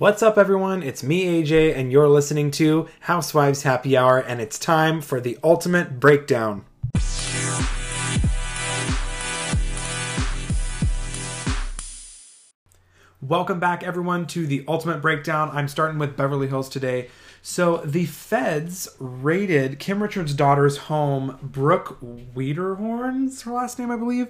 What's up, everyone? It's me, AJ, and you're listening to Housewives Happy Hour, and it's time for the ultimate breakdown. Welcome back, everyone, to the ultimate breakdown. I'm starting with Beverly Hills today. So, the feds raided Kim Richards' daughter's home, Brooke Wiederhorn's her last name, I believe,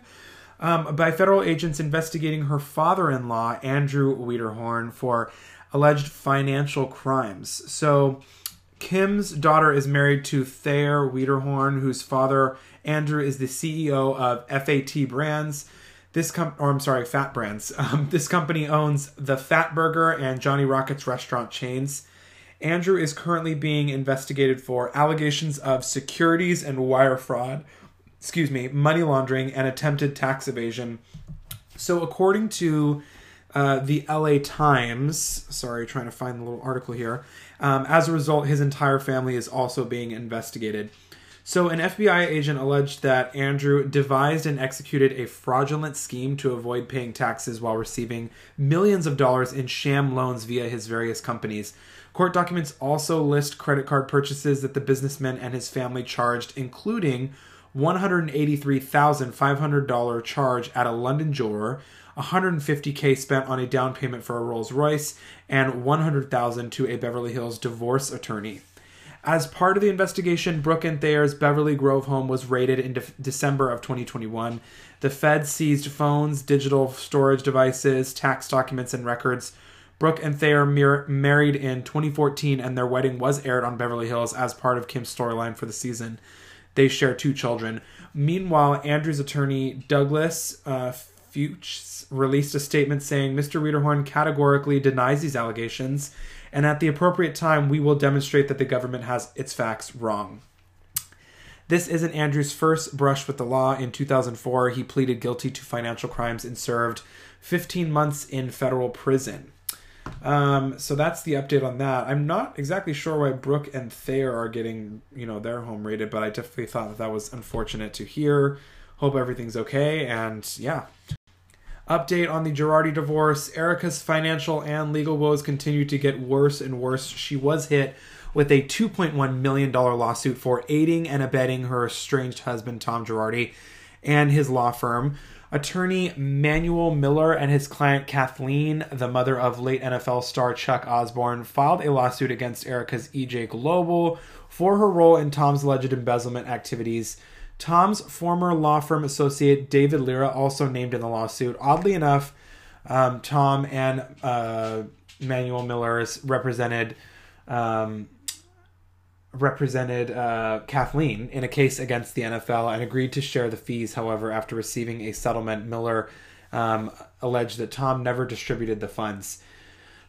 um, by federal agents investigating her father in law, Andrew Wiederhorn, for alleged financial crimes. So, Kim's daughter is married to Thayer Wiederhorn, whose father, Andrew, is the CEO of FAT Brands. This com- or I'm sorry, Fat Brands. Um, this company owns the Fatburger and Johnny Rockets restaurant chains. Andrew is currently being investigated for allegations of securities and wire fraud, excuse me, money laundering and attempted tax evasion. So, according to uh, the LA Times. Sorry, trying to find the little article here. Um, as a result, his entire family is also being investigated. So, an FBI agent alleged that Andrew devised and executed a fraudulent scheme to avoid paying taxes while receiving millions of dollars in sham loans via his various companies. Court documents also list credit card purchases that the businessman and his family charged, including $183,500 charge at a London jeweler, 150k spent on a down payment for a Rolls Royce, and 100,000 to a Beverly Hills divorce attorney. As part of the investigation, Brooke and Thayer's Beverly Grove home was raided in de- December of 2021. The feds seized phones, digital storage devices, tax documents, and records. Brooke and Thayer married in 2014, and their wedding was aired on Beverly Hills as part of Kim's storyline for the season. They share two children. Meanwhile, Andrew's attorney, Douglas uh, Fuchs, released a statement saying Mr. Wiederhorn categorically denies these allegations, and at the appropriate time, we will demonstrate that the government has its facts wrong. This isn't Andrew's first brush with the law. In 2004, he pleaded guilty to financial crimes and served 15 months in federal prison. Um, so that's the update on that. I'm not exactly sure why Brooke and Thayer are getting, you know, their home raided, but I definitely thought that that was unfortunate to hear. Hope everything's okay, and yeah. Update on the Girardi divorce. Erika's financial and legal woes continue to get worse and worse. She was hit with a $2.1 million lawsuit for aiding and abetting her estranged husband, Tom Girardi, and his law firm. Attorney Manuel Miller and his client Kathleen, the mother of late NFL star Chuck Osborne, filed a lawsuit against Erika's EJ Global for her role in Tom's alleged embezzlement activities. Tom's former law firm associate David Lira also named in the lawsuit. Oddly enough, um, Tom and uh, Manuel Miller's represented um, represented uh, Kathleen in a case against the NFL and agreed to share the fees. However, after receiving a settlement, Miller um, alleged that Tom never distributed the funds.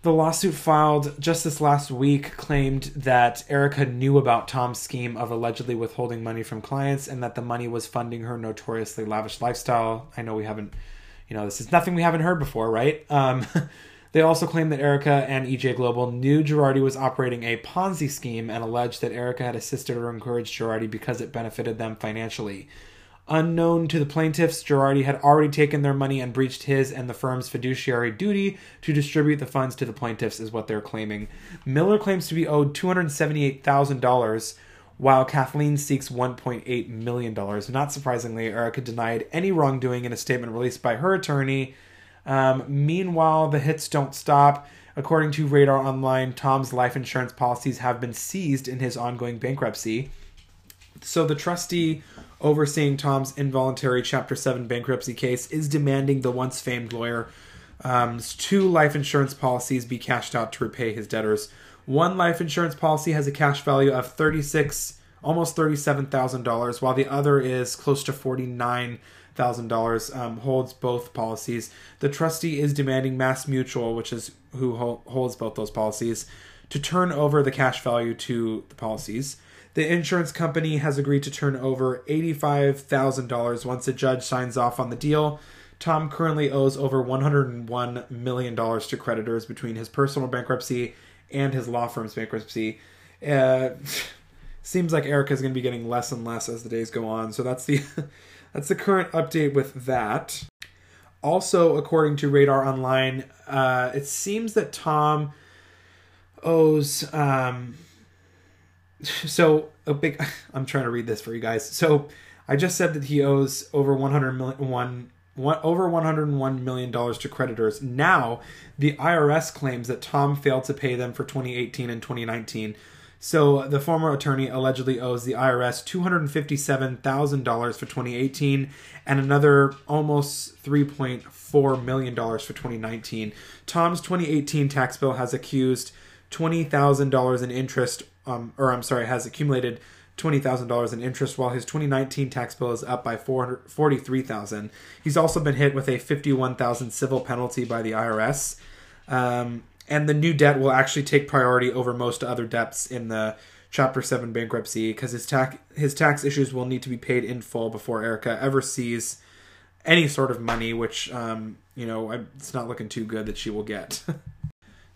The lawsuit filed just this last week claimed that Erika knew about Tom's scheme of allegedly withholding money from clients and that the money was funding her notoriously lavish lifestyle. I know we haven't, you know, this is nothing we haven't heard before, right? Um, They also claim that Erika and EJ Global knew Girardi was operating a Ponzi scheme and alleged that Erika had assisted or encouraged Girardi because it benefited them financially. Unknown to the plaintiffs, Girardi had already taken their money and breached his and the firm's fiduciary duty to distribute the funds to the plaintiffs, is what they're claiming. Miller claims to be owed $278,000 while Kathleen seeks $1.8 million. Not surprisingly, Erika denied any wrongdoing in a statement released by her attorney um, meanwhile, the hits don't stop. According to Radar Online, Tom's life insurance policies have been seized in his ongoing bankruptcy. So the trustee overseeing Tom's involuntary Chapter 7 bankruptcy case is demanding the once famed lawyer um, two life insurance policies be cashed out to repay his debtors. One life insurance policy has a cash value of 36 almost $37,000 while the other is close to 49 thousand um, dollars holds both policies. The trustee is demanding MassMutual, which is who ho- holds both those policies, to turn over the cash value to the policies. The insurance company has agreed to turn over eighty-five thousand dollars once a judge signs off on the deal. Tom currently owes over $101 million to creditors between his personal bankruptcy and his law firm's bankruptcy. Uh, seems like Erika's going to be getting less and less as the days go on. So that's the That's the current update with that. Also, according to Radar Online, uh, it seems that Tom owes um so a big i'm trying to read this for you guys. So i just said that he owes over 100 million one over 101 million dollars to creditors. Now the irs claims that tom failed to pay them for 2018 and 2019 so the former attorney allegedly owes the irs $257000 for 2018 and another almost $3.4 million for 2019 tom's 2018 tax bill has accused $20000 in interest um, or I'm sorry, has accumulated twenty thousand dollars in interest, while his 2019 tax bill is up by forty-three thousand. He's also been hit with a fifty-one thousand civil penalty by the IRS, um, and the new debt will actually take priority over most other debts in the Chapter Seven bankruptcy because his tax his tax issues will need to be paid in full before Erika ever sees any sort of money, which um, you know it's not looking too good that she will get.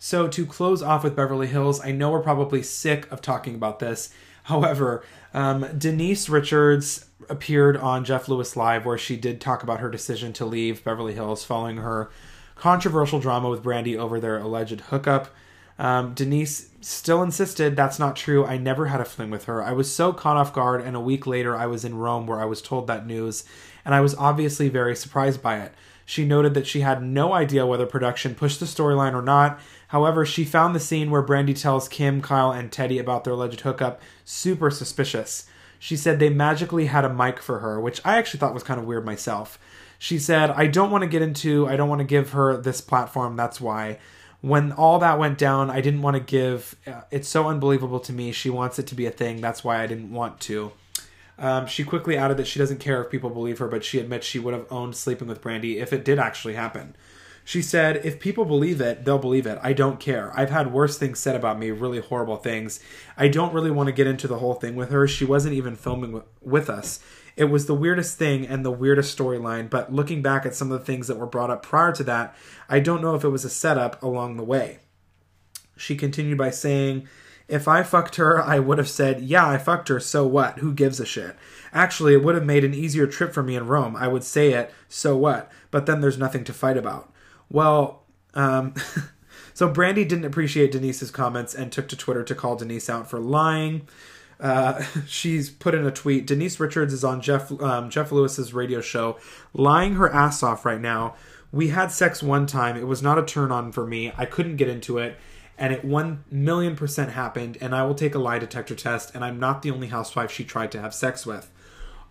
So, to close off with Beverly Hills, I know we're probably sick of talking about this. However, um, Denise Richards appeared on Jeff Lewis Live where she did talk about her decision to leave Beverly Hills following her controversial drama with Brandi over their alleged hookup. Um, Denise still insisted that's not true. I never had a fling with her. I was so caught off guard, and a week later, I was in Rome where I was told that news, and I was obviously very surprised by it. She noted that she had no idea whether production pushed the storyline or not, However, she found the scene where Brandi tells Kim, Kyle, and Teddy about their alleged hookup super suspicious. She said they magically had a mic for her, which I actually thought was kind of weird myself. She said, I don't want to get into, I don't want to give her this platform, that's why. When all that went down, I didn't want to give, uh, it's so unbelievable to me. She wants it to be a thing, that's why I didn't want to. Um, she quickly added that she doesn't care if people believe her, but she admits she would have owned sleeping with Brandi if it did actually happen. She said, If people believe it, they'll believe it. I don't care. I've had worse things said about me, really horrible things. I don't really want to get into the whole thing with her. She wasn't even filming with us. It was the weirdest thing and the weirdest storyline, but looking back at some of the things that were brought up prior to that, I don't know if it was a setup along the way. She continued by saying, if I fucked her, I would have said, Yeah, I fucked her, so what? Who gives a shit? Actually, it would have made an easier trip for me in Rome. I would say it, so what? But then there's nothing to fight about. Well, um, so Brandi didn't appreciate Denise's comments and took to Twitter to call Denise out for lying. Uh, she's put in a tweet. Denise Richards is on Jeff um, Jeff Lewis's radio show, lying her ass off right now. We had sex one time. It was not a turn on for me. I couldn't get into it, and it one million percent happened. And I will take a lie detector test. And I'm not the only housewife she tried to have sex with.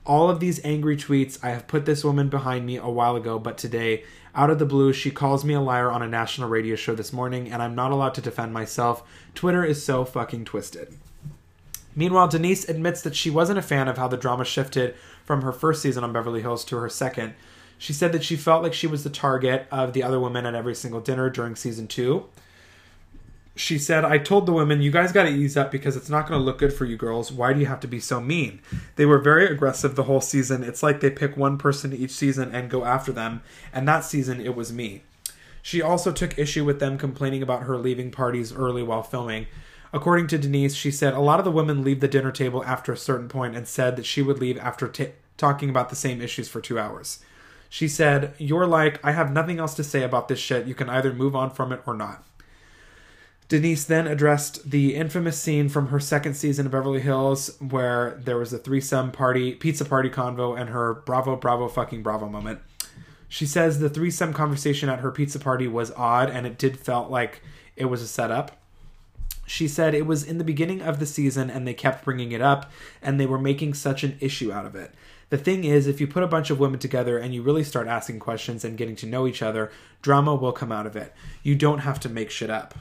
All of these angry tweets. I have put this woman behind me a while ago, but today out of the blue, she calls me a liar on a national radio show this morning, and I'm not allowed to defend myself. Twitter is so fucking twisted. Meanwhile, Denise admits that she wasn't a fan of how the drama shifted from her first season on Beverly Hills to her second. She said that she felt like she was the target of the other women at every single dinner during season two she said, I told the women, you guys got to ease up because it's not going to look good for you girls. Why do you have to be so mean? They were very aggressive the whole season. It's like they pick one person each season and go after them. And that season, it was me. She also took issue with them complaining about her leaving parties early while filming. According to Denise, she said a lot of the women leave the dinner table after a certain point and said that she would leave after t- talking about the same issues for two hours. She said, You're like, I have nothing else to say about this shit. You can either move on from it or not. Denise then addressed the infamous scene from her second season of Beverly Hills where there was a threesome party, pizza party convo, and her bravo, bravo, fucking bravo moment. She says the threesome conversation at her pizza party was odd and it did felt like it was a setup. She said it was in the beginning of the season and they kept bringing it up and they were making such an issue out of it. The thing is, if you put a bunch of women together and you really start asking questions and getting to know each other, drama will come out of it. You don't have to make shit up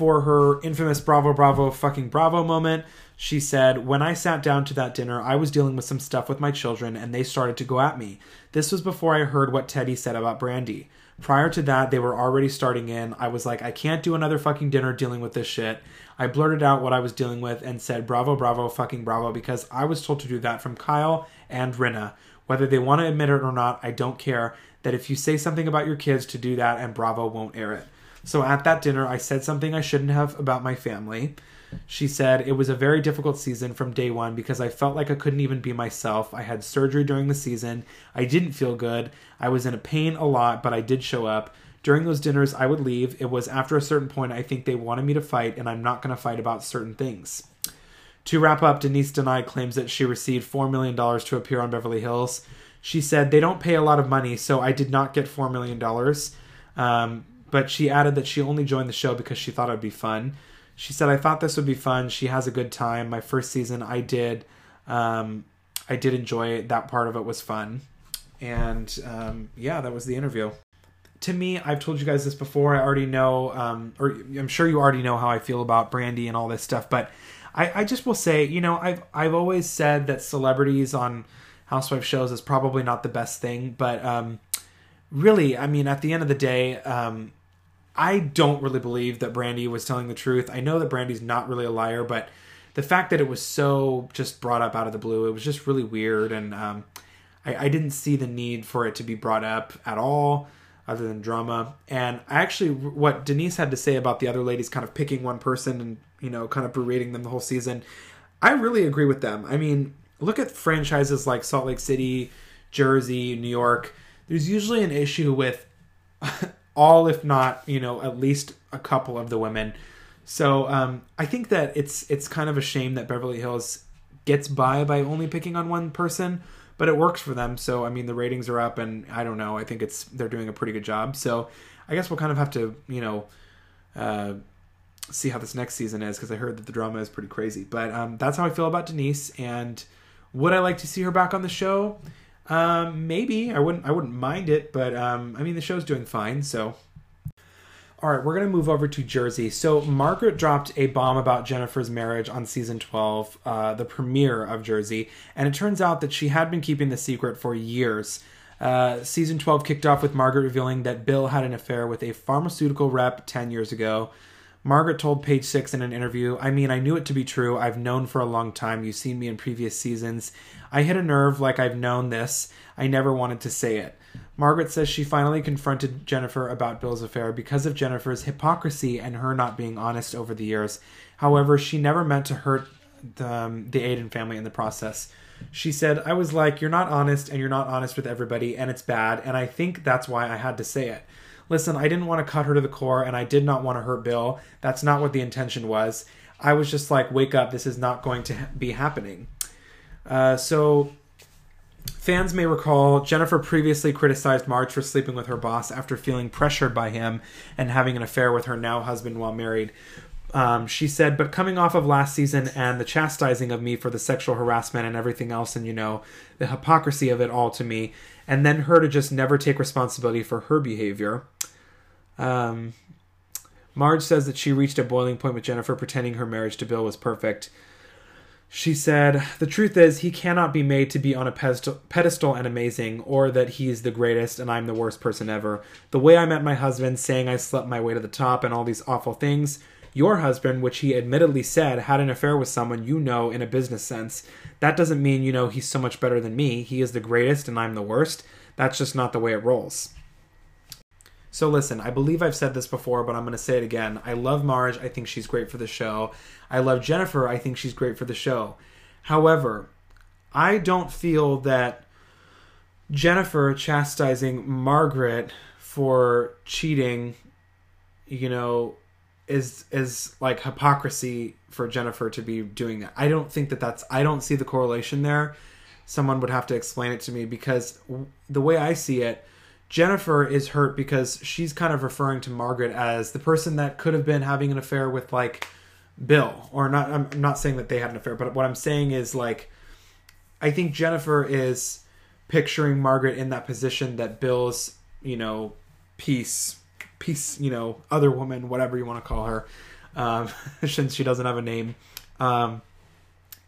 for her infamous Bravo, Bravo, fucking Bravo moment. She said, When I sat down to that dinner, I was dealing with some stuff with my children and they started to go at me. This was before I heard what Teddy said about Brandi. Prior to that, they were already starting in. I was like, I can't do another fucking dinner dealing with this shit. I blurted out what I was dealing with and said, Bravo, Bravo, fucking Bravo, because I was told to do that from Kyle and Rinna. Whether they want to admit it or not, I don't care. That if you say something about your kids, to do that, and Bravo won't air it. So at that dinner, I said something I shouldn't have about my family. She said it was a very difficult season from day one because I felt like I couldn't even be myself. I had surgery during the season. I didn't feel good. I was in a pain a lot, but I did show up. During those dinners, I would leave. It was after a certain point, I think they wanted me to fight, and I'm not going to fight about certain things. To wrap up, Denise denied claims that she received $4 million to appear on Beverly Hills. She said, They don't pay a lot of money, so I did not get $4 million. Um, but she added that she only joined the show because she thought it would be fun. She said, I thought this would be fun. She has a good time. My first season, I did. Um, I did enjoy it. That part of it was fun. And um, yeah, that was the interview. To me, I've told you guys this before. I already know, um, or I'm sure you already know how I feel about Brandi and all this stuff. But I, I just will say, you know, I've I've always said that celebrities on housewife shows is probably not the best thing. But um, really, I mean, at the end of the day, um, I don't really believe that Brandi was telling the truth. I know that Brandi's not really a liar, but the fact that it was so just brought up out of the blue, it was just really weird, and um, I, I, didn't see the need for it to be brought up at all, other than drama. And I actually, what Denise had to say about the other ladies, kind of picking one person and you know, kind of berating them the whole season, I really agree with them. I mean, look at franchises like Salt Lake City, Jersey, New York. There's usually an issue with all, if not, you know, at least a couple of the women. So um, I think that it's it's kind of a shame that Beverly Hills gets by by only picking on one person, but it works for them. So I mean, the ratings are up, and I don't know. I think it's they're doing a pretty good job. So I guess we'll kind of have to you know. Uh, see how this next season is because I heard that the drama is pretty crazy. But um, that's how I feel about Denise. And would I like to see her back on the show? Um, maybe I wouldn't. I wouldn't mind it, but um, I mean the show's doing fine. So, all right, we're gonna move over to Jersey. So Margaret dropped a bomb about Jennifer's marriage on season twelve, uh, the premiere of Jersey, and it turns out that she had been keeping the secret for years. Uh, season 12 kicked off with Margaret revealing that Bill had an affair with a pharmaceutical rep 10 years ago. Margaret told Page Six in an interview, I mean, I knew it to be true. I've known for a long time. You've seen me in previous seasons. I hit a nerve like I've known this. I never wanted to say it. Margaret says she finally confronted Jennifer about Bill's affair because of Jennifer's hypocrisy and her not being honest over the years. However, she never meant to hurt the, um, the Aydin family in the process. She said, I was like, You're not honest and you're not honest with everybody, and it's bad, and I think that's why I had to say it listen, I didn't want to cut her to the core and I did not want to hurt Bill. That's not what the intention was. I was just like, wake up, this is not going to be happening. Uh, so, fans may recall Jennifer previously criticized Marge for sleeping with her boss after feeling pressured by him and having an affair with her now husband while married. Um, she said, but coming off of last season and the chastising of me for the sexual harassment and everything else, and you know, the hypocrisy of it all to me, and then her to just never take responsibility for her behavior. Um, Marge says that she reached a boiling point with Jennifer, pretending her marriage to Bill was perfect. She said, The truth is, he cannot be made to be on a pedestal and amazing, or that he's the greatest and I'm the worst person ever. The way I met my husband, saying I slept my way to the top and all these awful things, your husband, which he admittedly said had an affair with someone you know in a business sense, that doesn't mean you know he's so much better than me. He is the greatest and I'm the worst. That's just not the way it rolls. So listen, I believe I've said this before, but I'm going to say it again. I love Marge. I think she's great for the show. I love Jennifer. I think she's great for the show. However, I don't feel that Jennifer chastising Margaret for cheating, you know, is is like hypocrisy for Jennifer to be doing that. I don't think that that's I don't see the correlation there. Someone would have to explain it to me because the way I see it, Jennifer is hurt because she's kind of referring to Margaret as the person that could have been having an affair with like Bill or not I'm not saying that they had an affair but what I'm saying is like I think Jennifer is picturing Margaret in that position that Bill's, you know, peace peace, you know, other woman, whatever you want to call her, um, since she doesn't have a name. Um,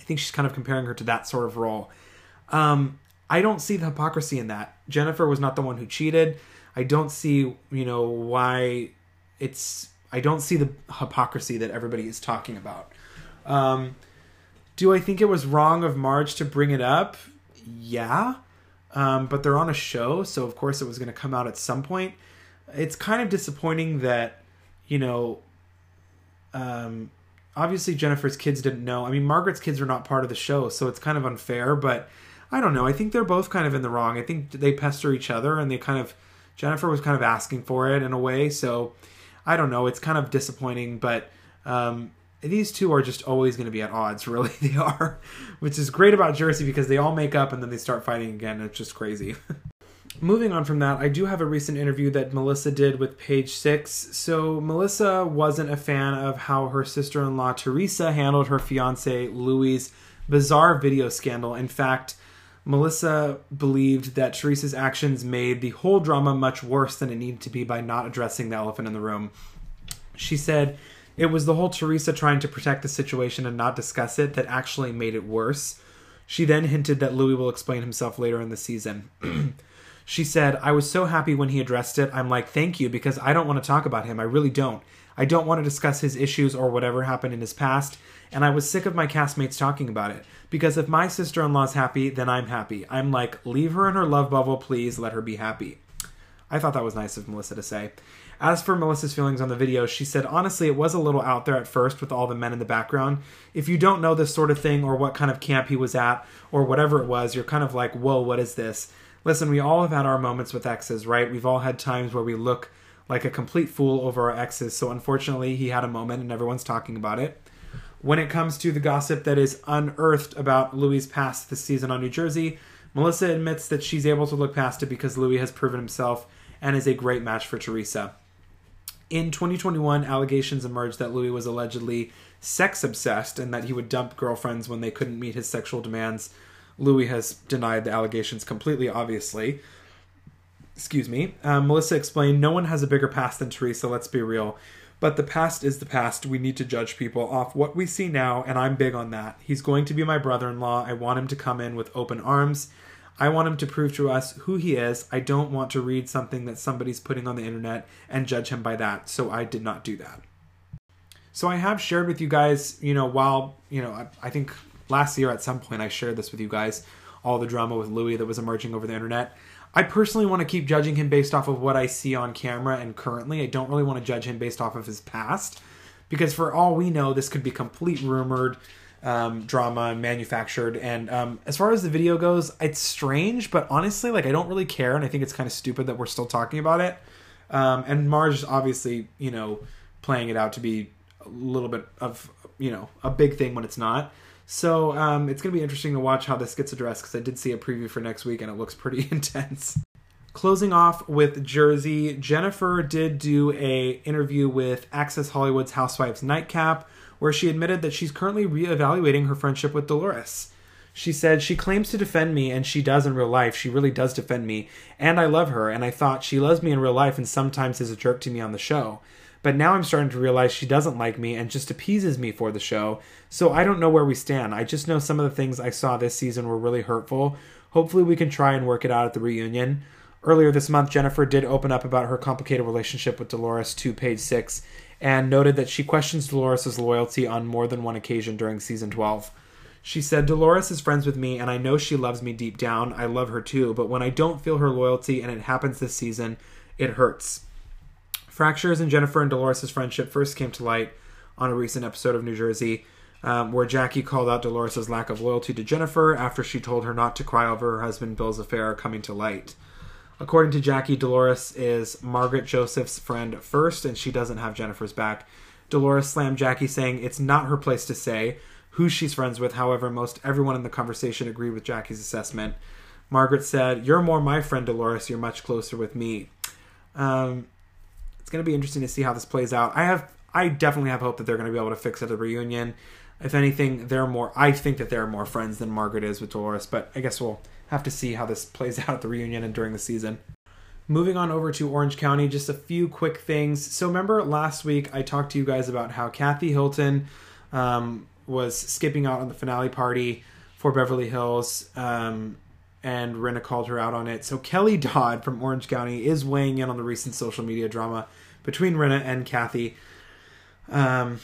I think she's kind of comparing her to that sort of role. Um, I don't see the hypocrisy in that. Jennifer was not the one who cheated. I don't see, you know, why it's. I don't see the hypocrisy that everybody is talking about. Um, do I think it was wrong of Marge to bring it up? Yeah. Um, but they're on a show, so of course it was going to come out at some point. It's kind of disappointing that, you know, um, obviously Jennifer's kids didn't know. I mean, Margaret's kids are not part of the show, so it's kind of unfair, but I don't know. I think they're both kind of in the wrong. I think they pester each other and they kind of Jennifer was kind of asking for it in a way. So I don't know. It's kind of disappointing, but um, these two are just always going to be at odds. Really, they are, which is great about Jersey because they all make up and then they start fighting again. It's just crazy. Moving on from that, I do have a recent interview that Melissa did with Page Six. So Melissa wasn't a fan of how her sister-in-law Teresa handled her fiance Louis' bizarre video scandal. In fact, Melissa believed that Teresa's actions made the whole drama much worse than it needed to be by not addressing the elephant in the room. She said it was the whole Teresa trying to protect the situation and not discuss it that actually made it worse. She then hinted that Louis will explain himself later in the season. she said, I was so happy when he addressed it. I'm like, thank you, because I don't want to talk about him. I really don't. I don't want to discuss his issues or whatever happened in his past, and I was sick of my castmates talking about it. Because if my sister in law's happy, then I'm happy. I'm like, leave her in her love bubble, please, let her be happy. I thought that was nice of Melissa to say. As for Melissa's feelings on the video, she said, honestly, it was a little out there at first with all the men in the background. If you don't know this sort of thing or what kind of camp he was at or whatever it was, you're kind of like, whoa, what is this? Listen, we all have had our moments with exes, right? We've all had times where we look like a complete fool over our exes. So unfortunately, he had a moment and everyone's talking about it. When it comes to the gossip that is unearthed about Louis' past this season on New Jersey, Melissa admits that she's able to look past it because Louis has proven himself and is a great match for Teresa. In 2021, allegations emerged that Louis was allegedly sex obsessed and that he would dump girlfriends when they couldn't meet his sexual demands. Louis has denied the allegations completely, obviously excuse me, um, Melissa explained, no one has a bigger past than Teresa, let's be real. But the past is the past. We need to judge people off what we see now, and I'm big on that. He's going to be my brother in law. I want him to come in with open arms. I want him to prove to us who he is. I don't want to read something that somebody's putting on the internet and judge him by that. So I did not do that. So I have shared with you guys, you know, while, you know, I, I think last year at some point I shared this with you guys, all the drama with Louis that was emerging over the internet. I personally want to keep judging him based off of what I see on camera and currently. I don't really want to judge him based off of his past because for all we know, this could be complete rumored um, drama and manufactured. And um, as far as the video goes, it's strange, but honestly, like I don't really care, and I think it's kind of stupid that we're still talking about it. Um, and Marge obviously, you know, playing it out to be a little bit of you know a big thing when it's not. So um, it's going to be interesting to watch how this gets addressed because I did see a preview for next week and it looks pretty intense. Closing off with Jersey, Jennifer did do a interview with Access Hollywood's Housewives Nightcap, where she admitted that she's currently reevaluating her friendship with Dolores. She said she claims to defend me, and she does in real life. She really does defend me, and I love her. And I thought she loves me in real life, and sometimes is a jerk to me on the show. But now I'm starting to realize she doesn't like me and just appeases me for the show. So I don't know where we stand. I just know some of the things I saw this season were really hurtful. Hopefully, we can try and work it out at the reunion. Earlier this month, Jennifer did open up about her complicated relationship with Dolores to page six and noted that she questions Dolores' loyalty on more than one occasion during season 12. She said, Dolores is friends with me, and I know she loves me deep down. I love her too, but when I don't feel her loyalty, and it happens this season, it hurts. Fractures in Jennifer and Dolores' friendship first came to light on a recent episode of New Jersey, um, where Jackie called out Dolores' lack of loyalty to Jennifer after she told her not to cry over her husband Bill's affair coming to light. According to Jackie, Dolores is Margaret Josephs' friend first, and she doesn't have Jennifer's back. Dolores slammed Jackie, saying it's not her place to say who she's friends with. However, most everyone in the conversation agreed with Jackie's assessment. Margaret said, You're more my friend, Dolores. You're much closer with me. Um, going to be interesting to see how this plays out. I have, I definitely have hope that they're going to be able to fix it at the reunion. If anything, they're more. I think that they're more friends than Margaret is with Dolores, but I guess we'll have to see how this plays out at the reunion and during the season. Moving on over to Orange County, just a few quick things. So, remember last week I talked to you guys about how Kathy Hilton um, was skipping out on the finale party for Beverly Hills. Um, and Rinna called her out on it. So Kelly Dodd from Orange County is weighing in on the recent social media drama between Rinna and Kathy. Um,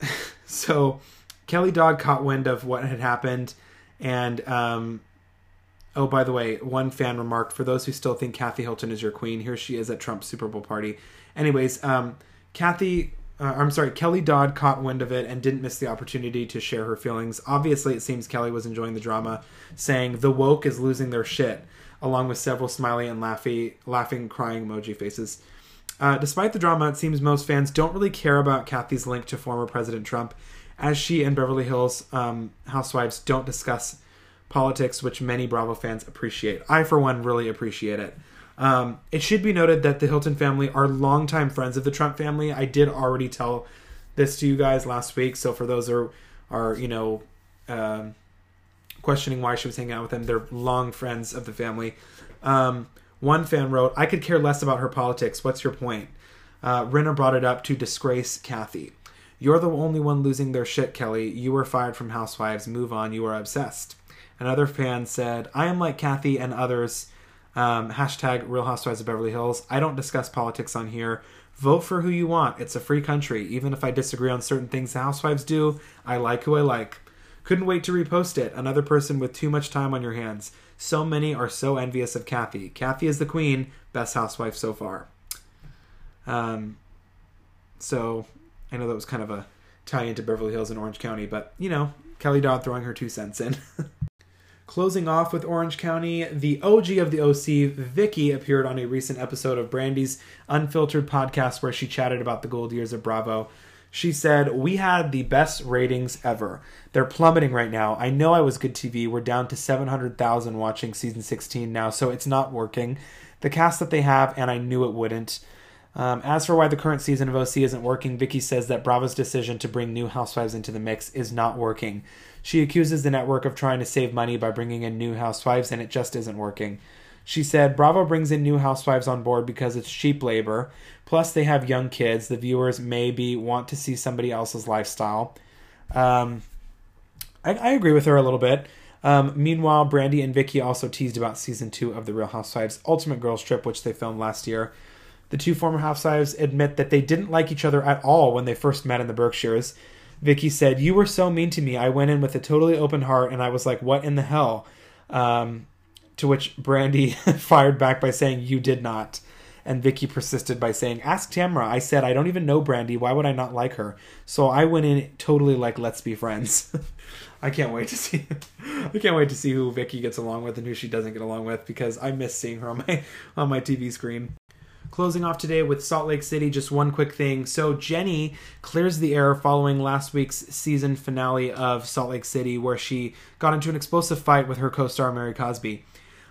so Kelly Dodd caught wind of what had happened, and um, oh, by the way, one fan remarked, "For those who still think Kathy Hilton is your queen, here she is at Trump's Super Bowl party." Anyways, um, Kathy uh, I'm sorry, Kelly Dodd caught wind of it and didn't miss the opportunity to share her feelings. Obviously, it seems Kelly was enjoying the drama, saying the woke is losing their shit, along with several smiley and laughy, laughing, crying emoji faces. Uh, despite the drama, it seems most fans don't really care about Kathy's link to former President Trump, as she and Beverly Hills um, housewives don't discuss politics, which many Bravo fans appreciate. I, for one, really appreciate it. Um, it should be noted that the Hilton family are longtime friends of the Trump family. I did already tell this to you guys last week, so for those who are, are you know, um, questioning why she was hanging out with them, they're long friends of the family. Um, one fan wrote, I could care less about her politics. What's your point? Uh, Rinna brought it up to disgrace Kathy. You're the only one losing their shit, Kelly. You were fired from Housewives. Move on. You are obsessed. Another fan said, I am like Kathy and others. Um, hashtag Real Housewives of Beverly Hills. I don't discuss politics on here. Vote for who you want. It's a free country. Even if I disagree on certain things the Housewives do, I like who I like. Couldn't wait to repost it. Another person with too much time on your hands. So many are so envious of Kathy. Kathy is the queen, best housewife so far. Um, so I know that was kind of a tie into Beverly Hills and Orange County, but you know, Kelly Dodd throwing her two cents in. Closing off with Orange County, the OG of the OC, Vicki, appeared on a recent episode of Brandi's Unfiltered podcast where she chatted about the gold years of Bravo. She said, We had the best ratings ever. They're plummeting right now. I know I was good TV. We're down to 700,000 watching season 16 now, so it's not working. The cast that they have, and I knew it wouldn't. Um, as for why the current season of OC isn't working, Vicki says that Bravo's decision to bring new housewives into the mix is not working. She accuses the network of trying to save money by bringing in new housewives, and it just isn't working. She said Bravo brings in new housewives on board because it's cheap labor. Plus, they have young kids. The viewers maybe want to see somebody else's lifestyle. Um, I, I, agree with her a little bit. Um, meanwhile, Brandi and Vicki also teased about season two of The Real Housewives Ultimate Girls Trip, which they filmed last year. The two former housewives admit that they didn't like each other at all when they first met in the Berkshires. Vicki said, "You were so mean to me. I went in with a totally open heart, and I was like, what in the hell?" Um, to which Brandi fired back by saying, You did not. And Vicki persisted by saying, Ask Tamra. I said, I don't even know Brandi. Why would I not like her? So I went in totally like, let's be friends. I can't wait to see. I can't wait to see who Vicki gets along with and who she doesn't get along with because I miss seeing her on my on my TV screen. Closing off today with Salt Lake City, just one quick thing. So, Jennie clears the air following last week's season finale of Salt Lake City, where she got into an explosive fight with her co star Mary Cosby.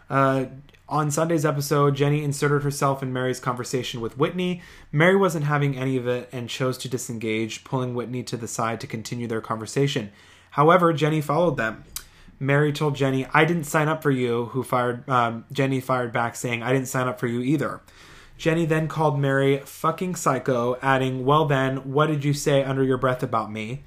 Uh, on Sunday's episode, Jennie inserted herself in Mary's conversation with Whitney. Mary wasn't having any of it and chose to disengage, pulling Whitney to the side to continue their conversation. However, Jennie followed them. Mary told Jennie, "I didn't sign up for you." Who fired? Um, Jennie fired back, saying, "I didn't sign up for you either." Jennie then called Mary fucking psycho, adding, "Well then, what did you say under your breath about me?"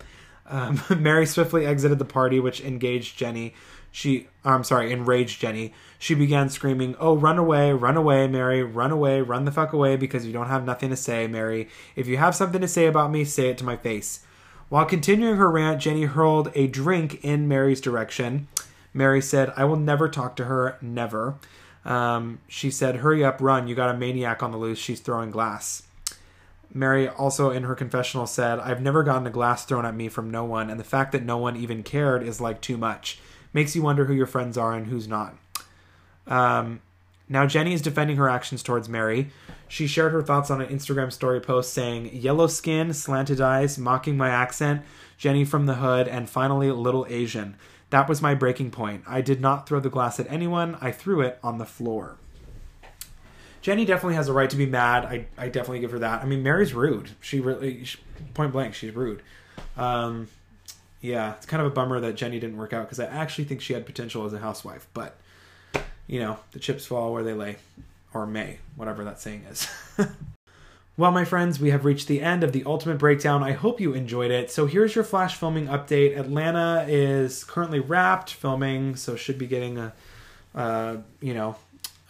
Um, Mary swiftly exited the party, which engaged Jennie. She, I'm sorry, enraged Jennie. She began screaming, Oh, run away, run away, Mary, run away, run the fuck away because you don't have nothing to say, Mary. If you have something to say about me, say it to my face. While continuing her rant, Jennie hurled a drink in Mary's direction. Mary said, I will never talk to her, never. Um, she said, Hurry up, run, you got a maniac on the loose, she's throwing glass. Mary also in her confessional said, I've never gotten a glass thrown at me from no one, and the fact that no one even cared is like too much makes you wonder who your friends are and who's not. Um, now, Jennie is defending her actions towards Mary. She shared her thoughts on an Instagram story post saying, Yellow skin, slanted eyes, mocking my accent, Jennie from the hood, and finally, little Asian. That was my breaking point. I did not throw the glass at anyone, I threw it on the floor. Jennie definitely has a right to be mad. I, I definitely give her that. I mean, Mary's rude. She really, she, point blank, she's rude. Um, yeah, it's kind of a bummer that Jennie didn't work out because I actually think she had potential as a housewife. But you know, the chips fall where they lay, or may, whatever that saying is. well, my friends, we have reached the end of the ultimate breakdown. I hope you enjoyed it. So here's your flash filming update. Atlanta is currently wrapped filming, so should be getting a, uh, you know,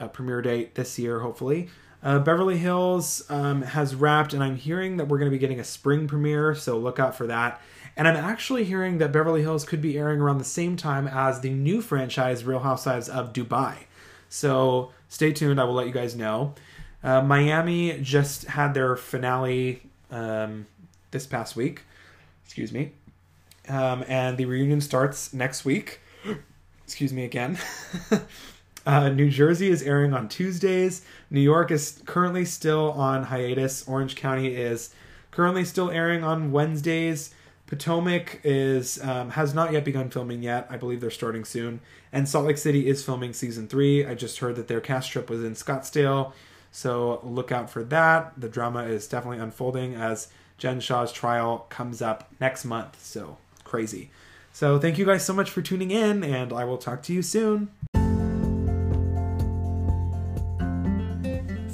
a premiere date this year, hopefully. Uh, Beverly Hills um, has wrapped, and I'm hearing that we're going to be getting a spring premiere, so look out for that. And I'm actually hearing that Beverly Hills could be airing around the same time as the new franchise, Real Housewives of Dubai. So stay tuned. I will let you guys know. Uh, Miami just had their finale um, this past week. Excuse me. Um, and the reunion starts next week. Excuse me again. uh, New Jersey is airing on Tuesdays. New York is currently still on hiatus. Orange County is currently still airing on Wednesdays. Potomac is um, has not yet begun filming yet. I believe they're starting soon. And Salt Lake City is filming season three. I just heard that their cast trip was in Scottsdale, so look out for that. The drama is definitely unfolding as Jen Shah's trial comes up next month. So crazy. So thank you guys so much for tuning in, and I will talk to you soon.